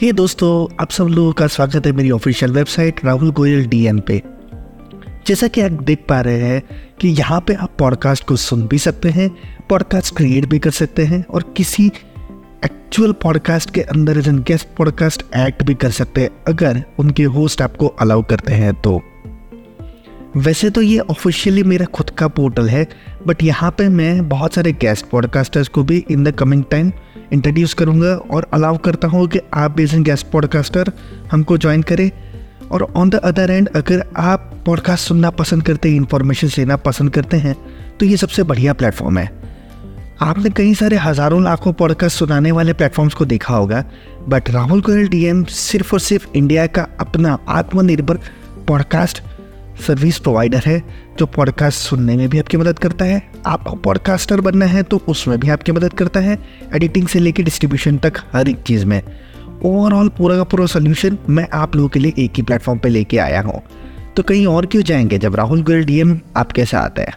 हे दोस्तों, आप सब लोगों का स्वागत है मेरी official website Rahul Goyal DN पे। जैसा कि आप देख पा रहे हैं कि यहाँ पे आप पॉडकास्ट को सुन भी सकते हैं पॉडकास्ट क्रिएट भी कर सकते हैं और किसी एक्चुअल पॉडकास्ट के अंदर as an guest podcast act भी कर सकते हैं, अगर उनके होस्ट आपको अलाउ करते हैं तो। वैसे तो ये ऑफिशियली मेरा खुद का पोर्टल है बट यहाँ पे मैं बहुत सारे गेस्ट पॉडकास्टर्स को भी in the coming time introduce करूँगा और अलाउ करता हूँ कि आप एज गेस्ट पॉडकास्टर हमको ज्वाइन करें। और ऑन द अदर एंड अगर आप पॉडकास्ट सुनना पसंद करते हैं इन्फॉर्मेशन लेना पसंद करते हैं तो ये सबसे बढ़िया प्लेटफॉर्म है। आपने कई सारे हज़ारों लाखों पॉडकास्ट सुनाने वाले प्लेटफॉर्म्स को देखा होगा बट राहुल गोयल डीएम सिर्फ़ और सिर्फ़ इंडिया का अपना आत्मनिर्भर पॉडकास्ट सर्विस प्रोवाइडर है जो पॉडकास्ट सुनने में भी आपकी मदद करता है। आप पॉडकास्टर बनना है तो उसमें भी आपकी मदद करता है, एडिटिंग से लेकर डिस्ट्रीब्यूशन तक हर एक चीज़ में। ओवरऑल पूरा का पूरा सोल्यूशन मैं आप लोगों के लिए एक ही प्लेटफॉर्म पर लेके आया हूँ। तो कहीं और क्यों जाएँगे जब राहुल गोयल डीएम आपके साथ है?